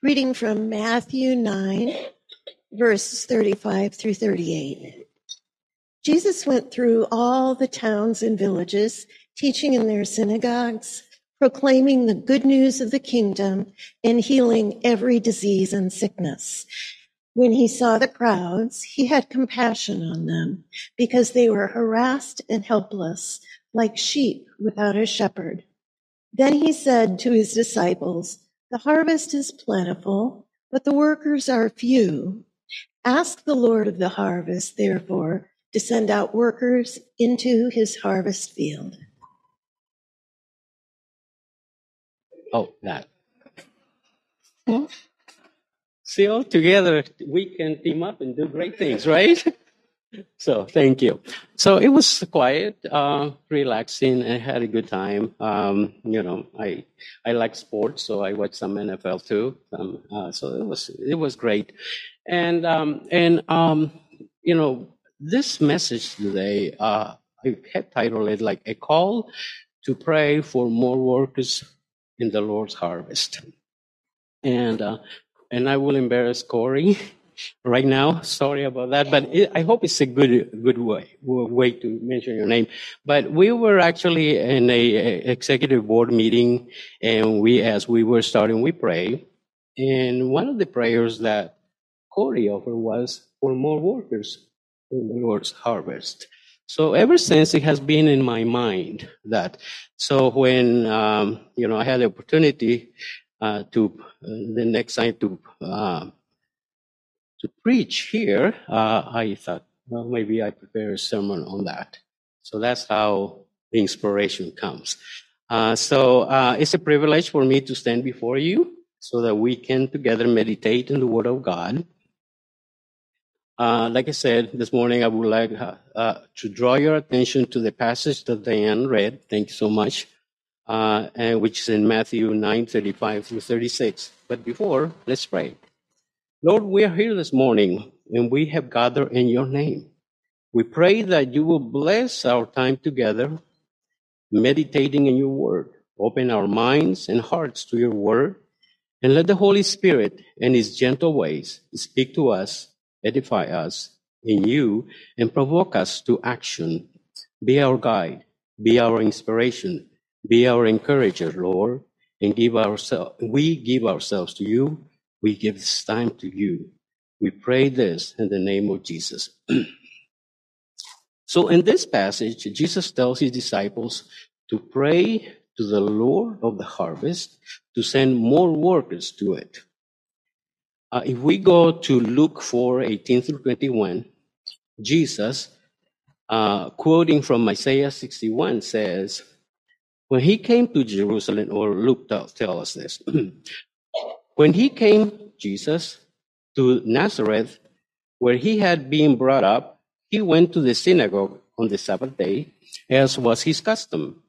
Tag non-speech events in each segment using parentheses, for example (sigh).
Reading from Matthew 9, verses 35 through 38. Jesus went through all the towns and villages, teaching in their synagogues, proclaiming the good news of the kingdom, and healing every disease and sickness. When he saw the crowds, he had compassion on them because they were harassed and helpless, like sheep without a shepherd. Then he said to his disciples, The harvest is plentiful, but the workers are few. Ask the Lord of the harvest, therefore, to send out workers into his harvest field. Oh, that. Hmm? See, all together we can team up and do great things, right? (laughs) So thank you. So it was quiet, uh, relaxing. I had a good time. Um, you know, I I like sports, so I watched some NFL too. Um, uh, so it was it was great, and um, and um, you know this message today, uh, I had titled it like a call to pray for more workers in the Lord's harvest, and uh, and I will embarrass Corey. (laughs) right now. Sorry about that, but it, I hope it's a good good way way to mention your name. But we were actually in a, a executive board meeting, and we, as we were starting, we pray, and one of the prayers that Corey offered was for more workers in the Lord's harvest. So ever since it has been in my mind that. So when um, you know I had the opportunity uh, to uh, the next time to uh, to preach here, uh, I thought, well, maybe I prepare a sermon on that. So that's how the inspiration comes. Uh, so uh, it's a privilege for me to stand before you so that we can together meditate in the Word of God. Uh, like I said this morning, I would like uh, uh, to draw your attention to the passage that Diane read. Thank you so much. and which is in Matthew 9 35 through 36. But before, let's pray. Lord, we are here this morning and we have gathered in your name. We pray that you will bless our time together, meditating in your word. Open our minds and hearts to your word, and let the Holy Spirit and his gentle ways speak to us, edify us in you, and provoke us to action. Be our guide, be our inspiration, be our encourager, Lord, and give ourselves we give ourselves to you we give this time to you. We pray this in the name of Jesus. (clears throat) so, in this passage, Jesus tells his disciples to pray to the Lord of the harvest to send more workers to it. Uh, if we go to Luke 4 18 through 21, Jesus, uh, quoting from Isaiah 61, says, When he came to Jerusalem, or Luke tells tell us this, (clears throat) When he came, Jesus, to Nazareth, where he had been brought up, he went to the synagogue on the Sabbath day, as was his custom.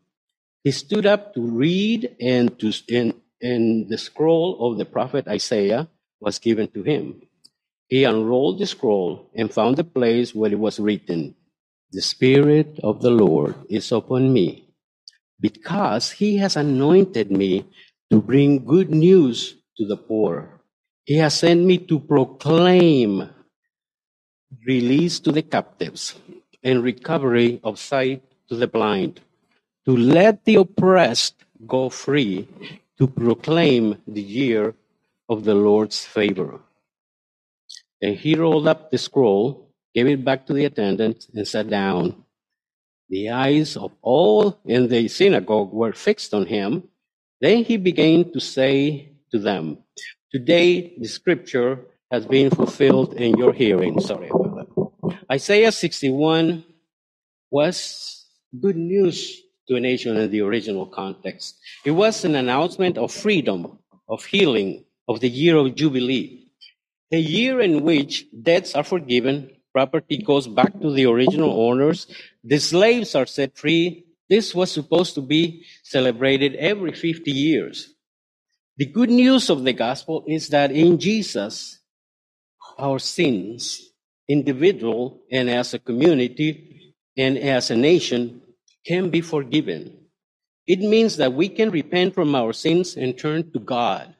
He stood up to read, and, to, and, and the scroll of the prophet Isaiah was given to him. He unrolled the scroll and found the place where it was written, The Spirit of the Lord is upon me, because he has anointed me to bring good news to the poor. He has sent me to proclaim release to the captives and recovery of sight to the blind, to let the oppressed go free, to proclaim the year of the Lord's favor. And he rolled up the scroll, gave it back to the attendant, and sat down. The eyes of all in the synagogue were fixed on him. Then he began to say to them. Today, the scripture has been fulfilled in your hearing. Sorry about that. Isaiah 61 was good news to a nation in the original context. It was an announcement of freedom, of healing, of the year of Jubilee, a year in which debts are forgiven, property goes back to the original owners, the slaves are set free. This was supposed to be celebrated every 50 years. The good news of the gospel is that in Jesus, our sins, individual and as a community and as a nation, can be forgiven. It means that we can repent from our sins and turn to God.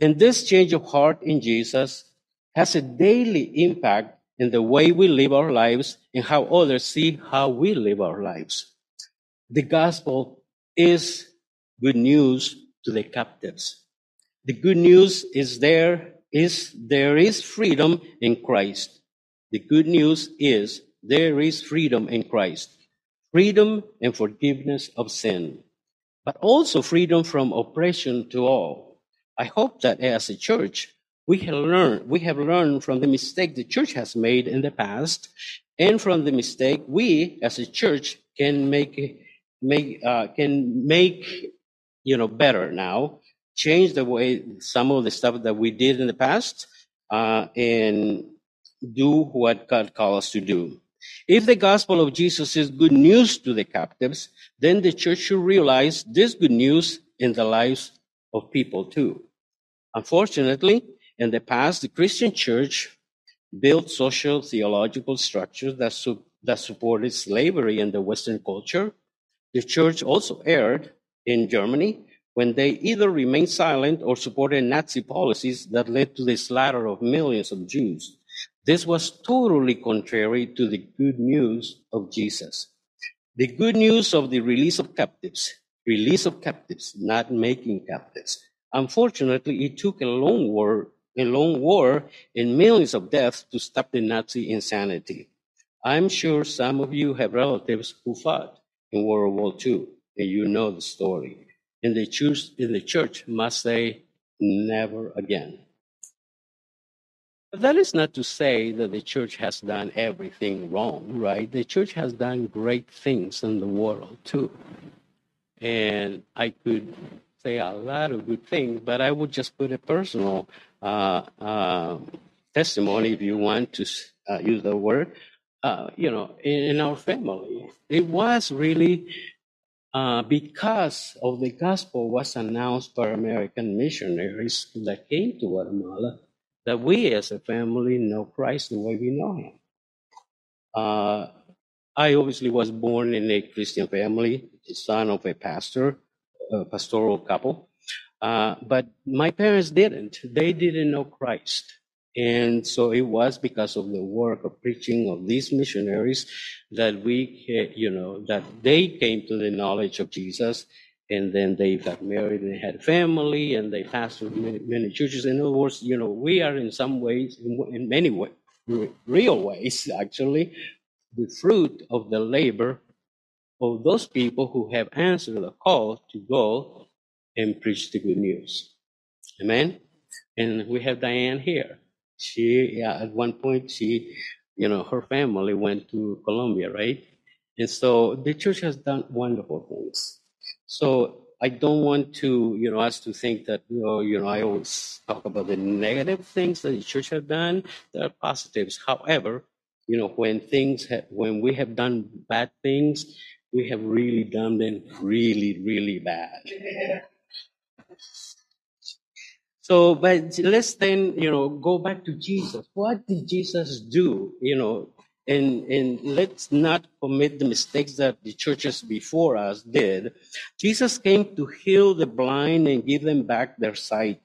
And this change of heart in Jesus has a daily impact in the way we live our lives and how others see how we live our lives. The gospel is good news to the captives. The good news is there is there is freedom in Christ. The good news is there is freedom in Christ. Freedom and forgiveness of sin, but also freedom from oppression to all. I hope that as a church, we have learned we have learned from the mistake the church has made in the past, and from the mistake we as a church can make make uh, can make you know better now. Change the way some of the stuff that we did in the past, uh, and do what God called us to do. If the gospel of Jesus is good news to the captives, then the church should realize this good news in the lives of people too. Unfortunately, in the past, the Christian church built social theological structures that, su- that supported slavery in the Western culture. The church also erred in Germany when they either remained silent or supported Nazi policies that led to the slaughter of millions of Jews. This was totally contrary to the good news of Jesus. The good news of the release of captives, release of captives, not making captives. Unfortunately, it took a long war, a long war and millions of deaths to stop the Nazi insanity. I'm sure some of you have relatives who fought in World War II, and you know the story. And the church, and the church must say, never again. But that is not to say that the church has done everything wrong, right? The church has done great things in the world too. And I could say a lot of good things, but I would just put a personal uh, uh, testimony, if you want to uh, use the word. Uh, you know, in, in, our family, it was really uh, because of the gospel was announced by American missionaries that came to Guatemala that we as a family know Christ the way we know Him. Uh, I obviously was born in a Christian family, the son of a pastor, a pastoral couple. Uh, but my parents didn't. They didn't know Christ. And so it was because of the work of preaching of these missionaries that we, you know, that they came to the knowledge of Jesus and then they got married and had family and they pastored many, many churches. In other words, you know, we are in some ways, in many ways, real ways, (laughs) actually, the fruit of the labor of those people who have answered the call to go and preach the good news. Amen. And we have Diane here. She, yeah, at one point, she, you know, her family went to Colombia, right? And so the church has done wonderful things. So I don't want to, you know, us to think that, you know, you know, I always talk about the negative things that the church has done. There are positives. However, you know, when things, when we have done bad things, we have really done them really, really bad. So, but let's then, you know, go back to Jesus. What did Jesus do? You know, and and let's not commit the mistakes that the churches before us did. Jesus came to heal the blind and give them back their sight.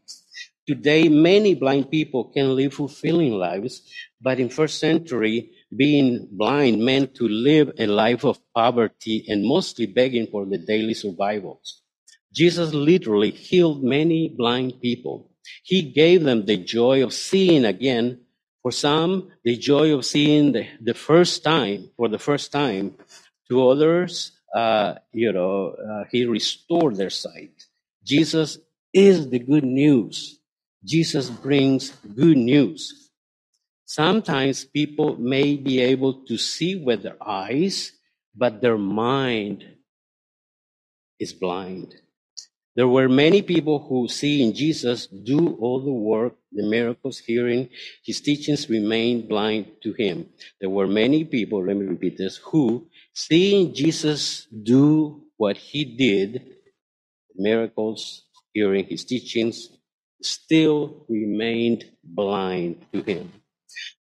Today, many blind people can live fulfilling lives, but in first century, being blind meant to live a life of poverty and mostly begging for the daily survivals. Jesus literally healed many blind people. He gave them the joy of seeing again for some, the joy of seeing the, the first time, for the first time. To others, uh, you know, uh, he restored their sight. Jesus is the good news. Jesus brings good news. Sometimes people may be able to see with their eyes, but their mind is blind. There were many people who see in Jesus do all the work, the miracles, hearing his teachings remained blind to him. There were many people, let me repeat this, who seeing Jesus do what he did, miracles, hearing his teachings, still remained blind to him.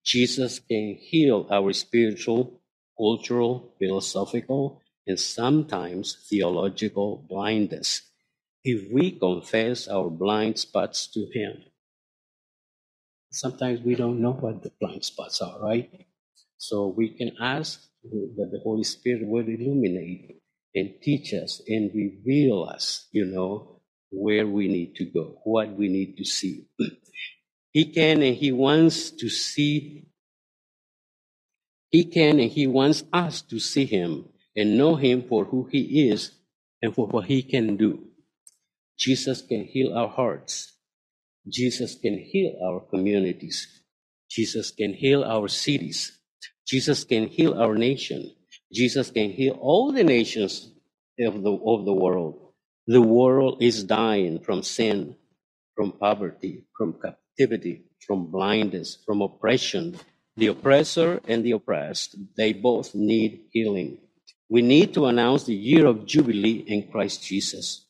Jesus can heal our spiritual, cultural, philosophical, and sometimes theological blindness if we confess our blind spots to Him. Sometimes we don't know what the blind spots are, right? So we can ask that the Holy Spirit will illuminate and teach us and reveal us, you know, where we need to go, what we need to see. (clears throat) he can and He wants to see, He can and He wants us to see Him and know Him for who He is and for what He can do. Jesus can heal our hearts. Jesus can heal our communities. Jesus can heal our cities. Jesus can heal our nation. Jesus can heal all the nations of the, of the world. The world is dying from sin, from poverty, from captivity, from blindness, from oppression. The oppressor and the oppressed, they both need healing. We need to announce the year of Jubilee in Christ Jesus.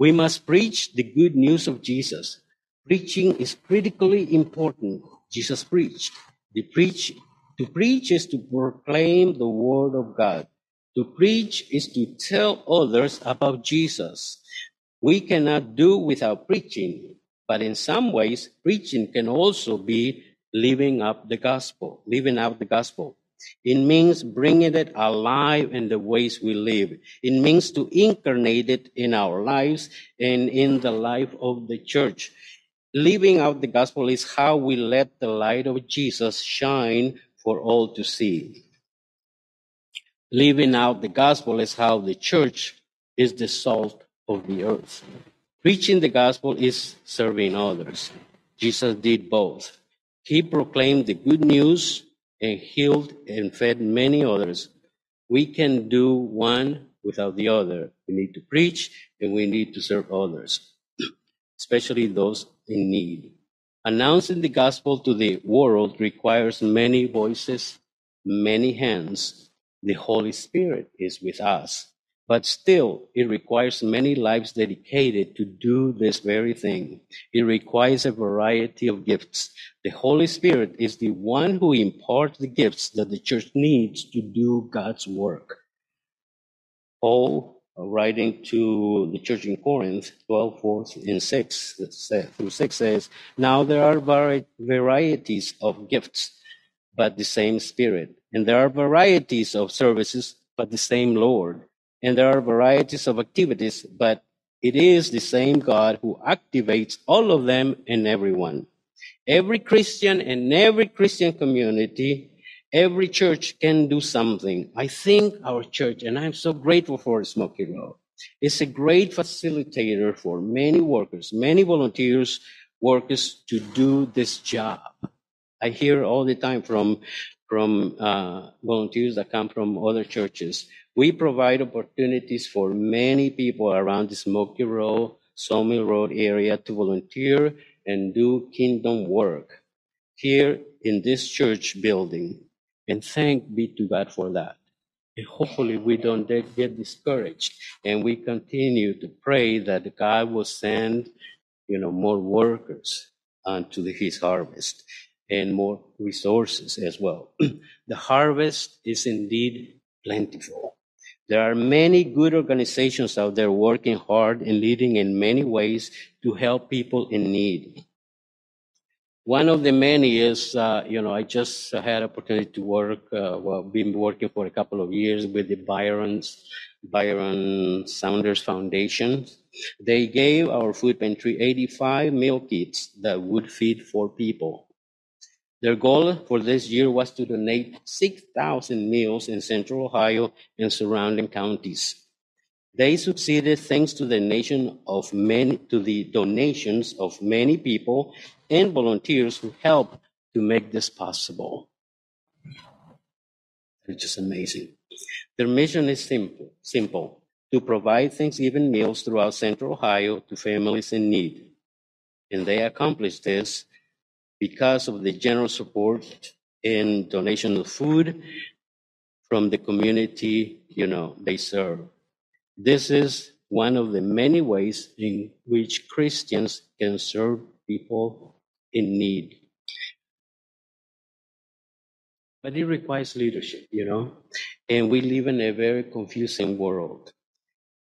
We must preach the good news of Jesus. Preaching is critically important. Jesus preached. The preach, to preach is to proclaim the word of God. To preach is to tell others about Jesus. We cannot do without preaching, but in some ways, preaching can also be living up the gospel, living out the gospel. It means bringing it alive in the ways we live. It means to incarnate it in our lives and in the life of the church. Living out the gospel is how we let the light of Jesus shine for all to see. Living out the gospel is how the church is the salt of the earth. Preaching the gospel is serving others. Jesus did both. He proclaimed the good news and healed and fed many others. We can do one without the other. We need to preach and we need to serve others, (clears throat) especially those in need. Announcing the gospel to the world requires many voices, many hands. The Holy Spirit is with us. But still, it requires many lives dedicated to do this very thing. It requires a variety of gifts. The Holy Spirit is the one who imparts the gifts that the church needs to do God's work. Paul, uh, writing to the church in Corinth, 12, 4 and 6 uh, through 6 says, Now there are vari- varieties of gifts, but the same Spirit. And there are varieties of services, but the same Lord and there are varieties of activities, but it is the same God who activates all of them in everyone. Every Christian and every Christian community, every church can do something. I think our church, and I'm so grateful for Smoky Row, is a great facilitator for many workers, many volunteers, workers to do this job. I hear all the time from from uh, volunteers that come from other churches we provide opportunities for many people around the Smoky Row, Sawmill Road area to volunteer and do kingdom work here in this church building. And thank be to God for that. And hopefully we don't get discouraged and we continue to pray that God will send, you know, more workers the, his harvest and more resources as well. (clears throat) the harvest is indeed plentiful. There are many good organizations out there working hard and leading in many ways to help people in need. One of the many is, uh, you know, I just had opportunity to work, uh, well, been working for a couple of years with the Byron's, Byron Saunders Foundation. They gave our food pantry 85 meal kits that would feed four people. Their goal for this year was to donate 6,000 meals in Central Ohio and surrounding counties. They succeeded thanks to the nation of many, to the donations of many people and volunteers who helped to make this possible. It's just amazing. Their mission is simple, simple to provide Thanksgiving meals throughout Central Ohio to families in need. And they accomplished this because of the general support and donation of food from the community, you know, they serve. This is one of the many ways in which Christians can serve people in need. But it requires leadership, you know, and we live in a very confusing world.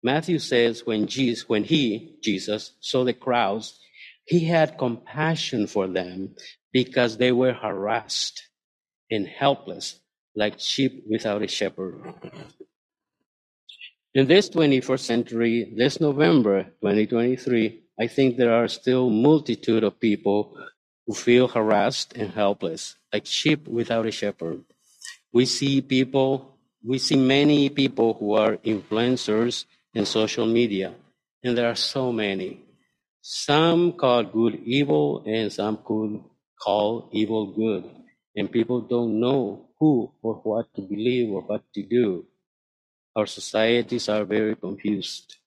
Matthew says when Jesus, when he, Jesus, saw the crowds, he had compassion for them because they were harassed and helpless like sheep without a shepherd. In this 21st century, this November 2023, I think there are still multitude of people who feel harassed and helpless, like sheep without a shepherd. We see people, we see many people who are influencers in social media, and there are so many. Some call good evil, and some could call evil good, and people don't know who or what to believe or what to do. Our societies are very confused.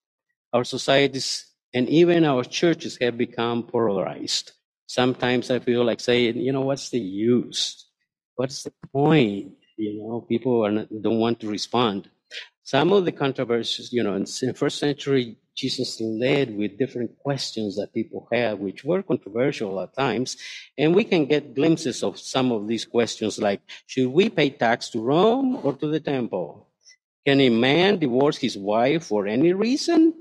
Our societies and even our churches have become polarized. Sometimes I feel like saying, you know, what's the use? What's the point? You know, people not, don't want to respond. Some of the controversies, you know, in first century, Jesus led with different questions that people have, which were controversial at times. And we can get glimpses of some of these questions like, should we pay tax to Rome or to the temple? Can a man divorce his wife for any reason?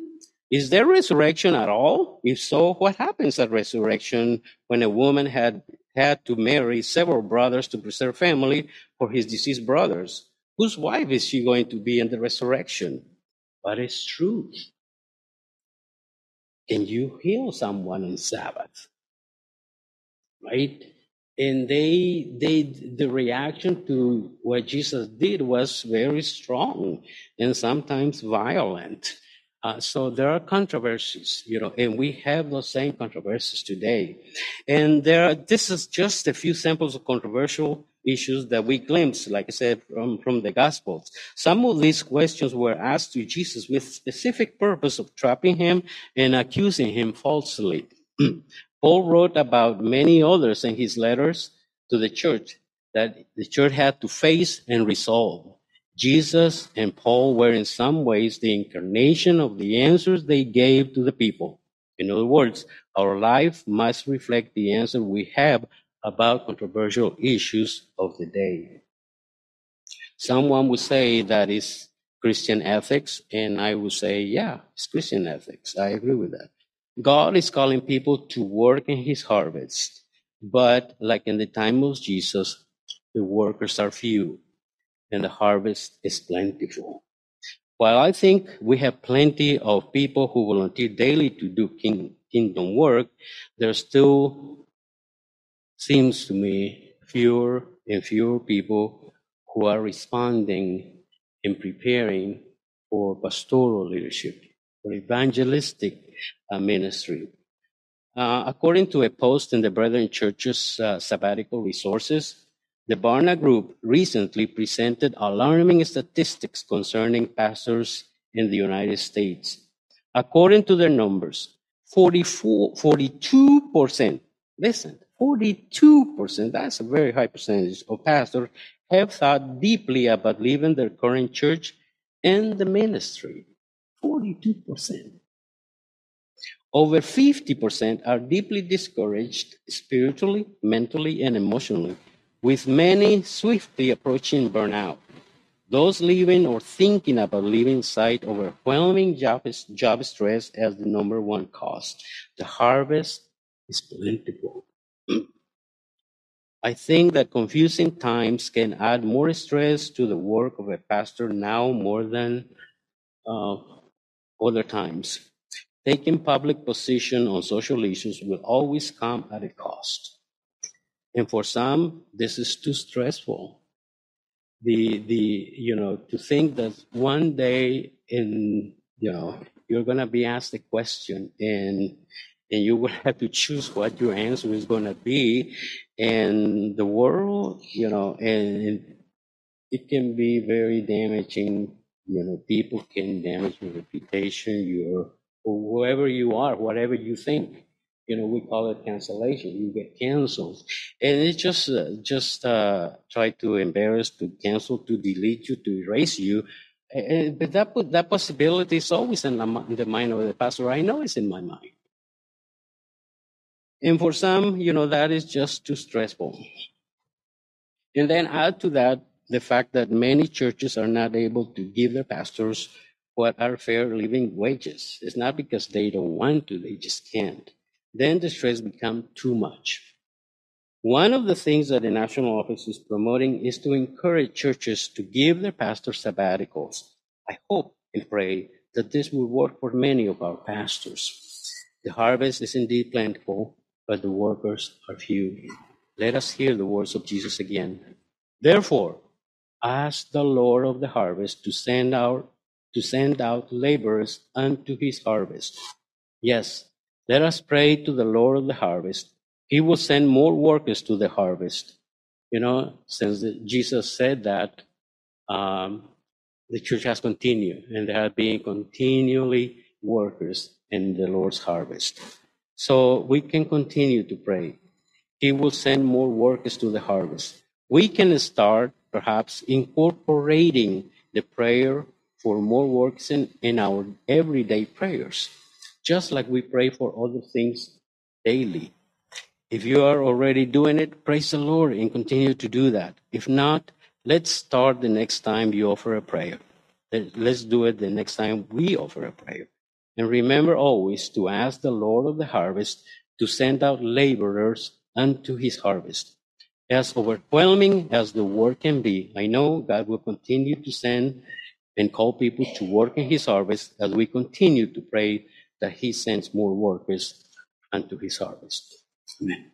Is there resurrection at all? If so, what happens at resurrection when a woman had had to marry several brothers to preserve family for his deceased brothers? Whose wife is she going to be in the resurrection? But it's truth. Can you heal someone on Sabbath? Right? and they they the reaction to what jesus did was very strong and sometimes violent uh, so there are controversies you know and we have those same controversies today and there are, this is just a few samples of controversial issues that we glimpse like i said from, from the gospels some of these questions were asked to jesus with specific purpose of trapping him and accusing him falsely (clears throat) Paul wrote about many others in his letters to the church that the church had to face and resolve. Jesus and Paul were in some ways the incarnation of the answers they gave to the people. In other words, our life must reflect the answer we have about controversial issues of the day. Someone would say that is Christian ethics, and I would say, yeah, it's Christian ethics. I agree with that. God is calling people to work in his harvest. But like in the time of Jesus, the workers are few and the harvest is plentiful. While I think we have plenty of people who volunteer daily to do king, kingdom work, there's still seems to me fewer and fewer people who are responding and preparing for pastoral leadership, for evangelistic uh, ministry. Uh, according to a post in the Brethren Church's uh, sabbatical resources, the Barna Group recently presented alarming statistics concerning pastors in the United States. According to their numbers, 44, 42%, listen, 42%, that's a very high percentage of pastors have thought deeply about leaving their current church and the ministry. 42%. Over 50% are deeply discouraged spiritually, mentally, and emotionally, with many swiftly approaching burnout. Those leaving or thinking about leaving cite overwhelming job, job stress as the number one cause. The harvest is plentiful. I think that confusing times can add more stress to the work of a pastor now more than uh, other times. Taking public position on social issues will always come at a cost. And for some, this is too stressful. The, the, you know, to think that one day in, you know, you're going to be asked a question and, and you will (laughs) have to choose what your answer is going to be. And the world, you know, and it can be very damaging. You know, people can damage your reputation, your whoever you are, whatever you think. You know, we call it cancellation. You get canceled, and it's just uh, just uh, try to embarrass, to cancel, to delete you, to erase you. And, but that that possibility is always in the mind of the pastor. I know it's in my mind. And for some, you know, that is just too stressful. And then add to that the fact that many churches are not able to give their pastors what are fair living wages. It's not because they don't want to, they just can't. Then the stress becomes too much. One of the things that the national office is promoting is to encourage churches to give their pastors sabbaticals. I hope and pray that this will work for many of our pastors. The harvest is indeed plentiful, but the workers are few. Let us hear the words of Jesus again. Therefore, ask the Lord of the harvest to send out to send out laborers unto his harvest. Yes, let us pray to the Lord of the harvest. He will send more workers to the harvest. You know, since Jesus said that, um, the church has continued, and there have been continually workers in the Lord's harvest. So we can continue to pray. He will send more workers to the harvest. We can start perhaps incorporating the prayer for more works in, in our everyday prayers, just like we pray for other things daily. If you are already doing it, praise the Lord and continue to do that. If not, let's start the next time you offer a prayer. Let's do it the next time we offer a prayer. And remember always to ask the Lord of the harvest to send out laborers unto his harvest. As overwhelming as the work can be, I know God will continue to send and call people to work in his harvest as we continue to pray that he sends more workers unto his harvest. Amen.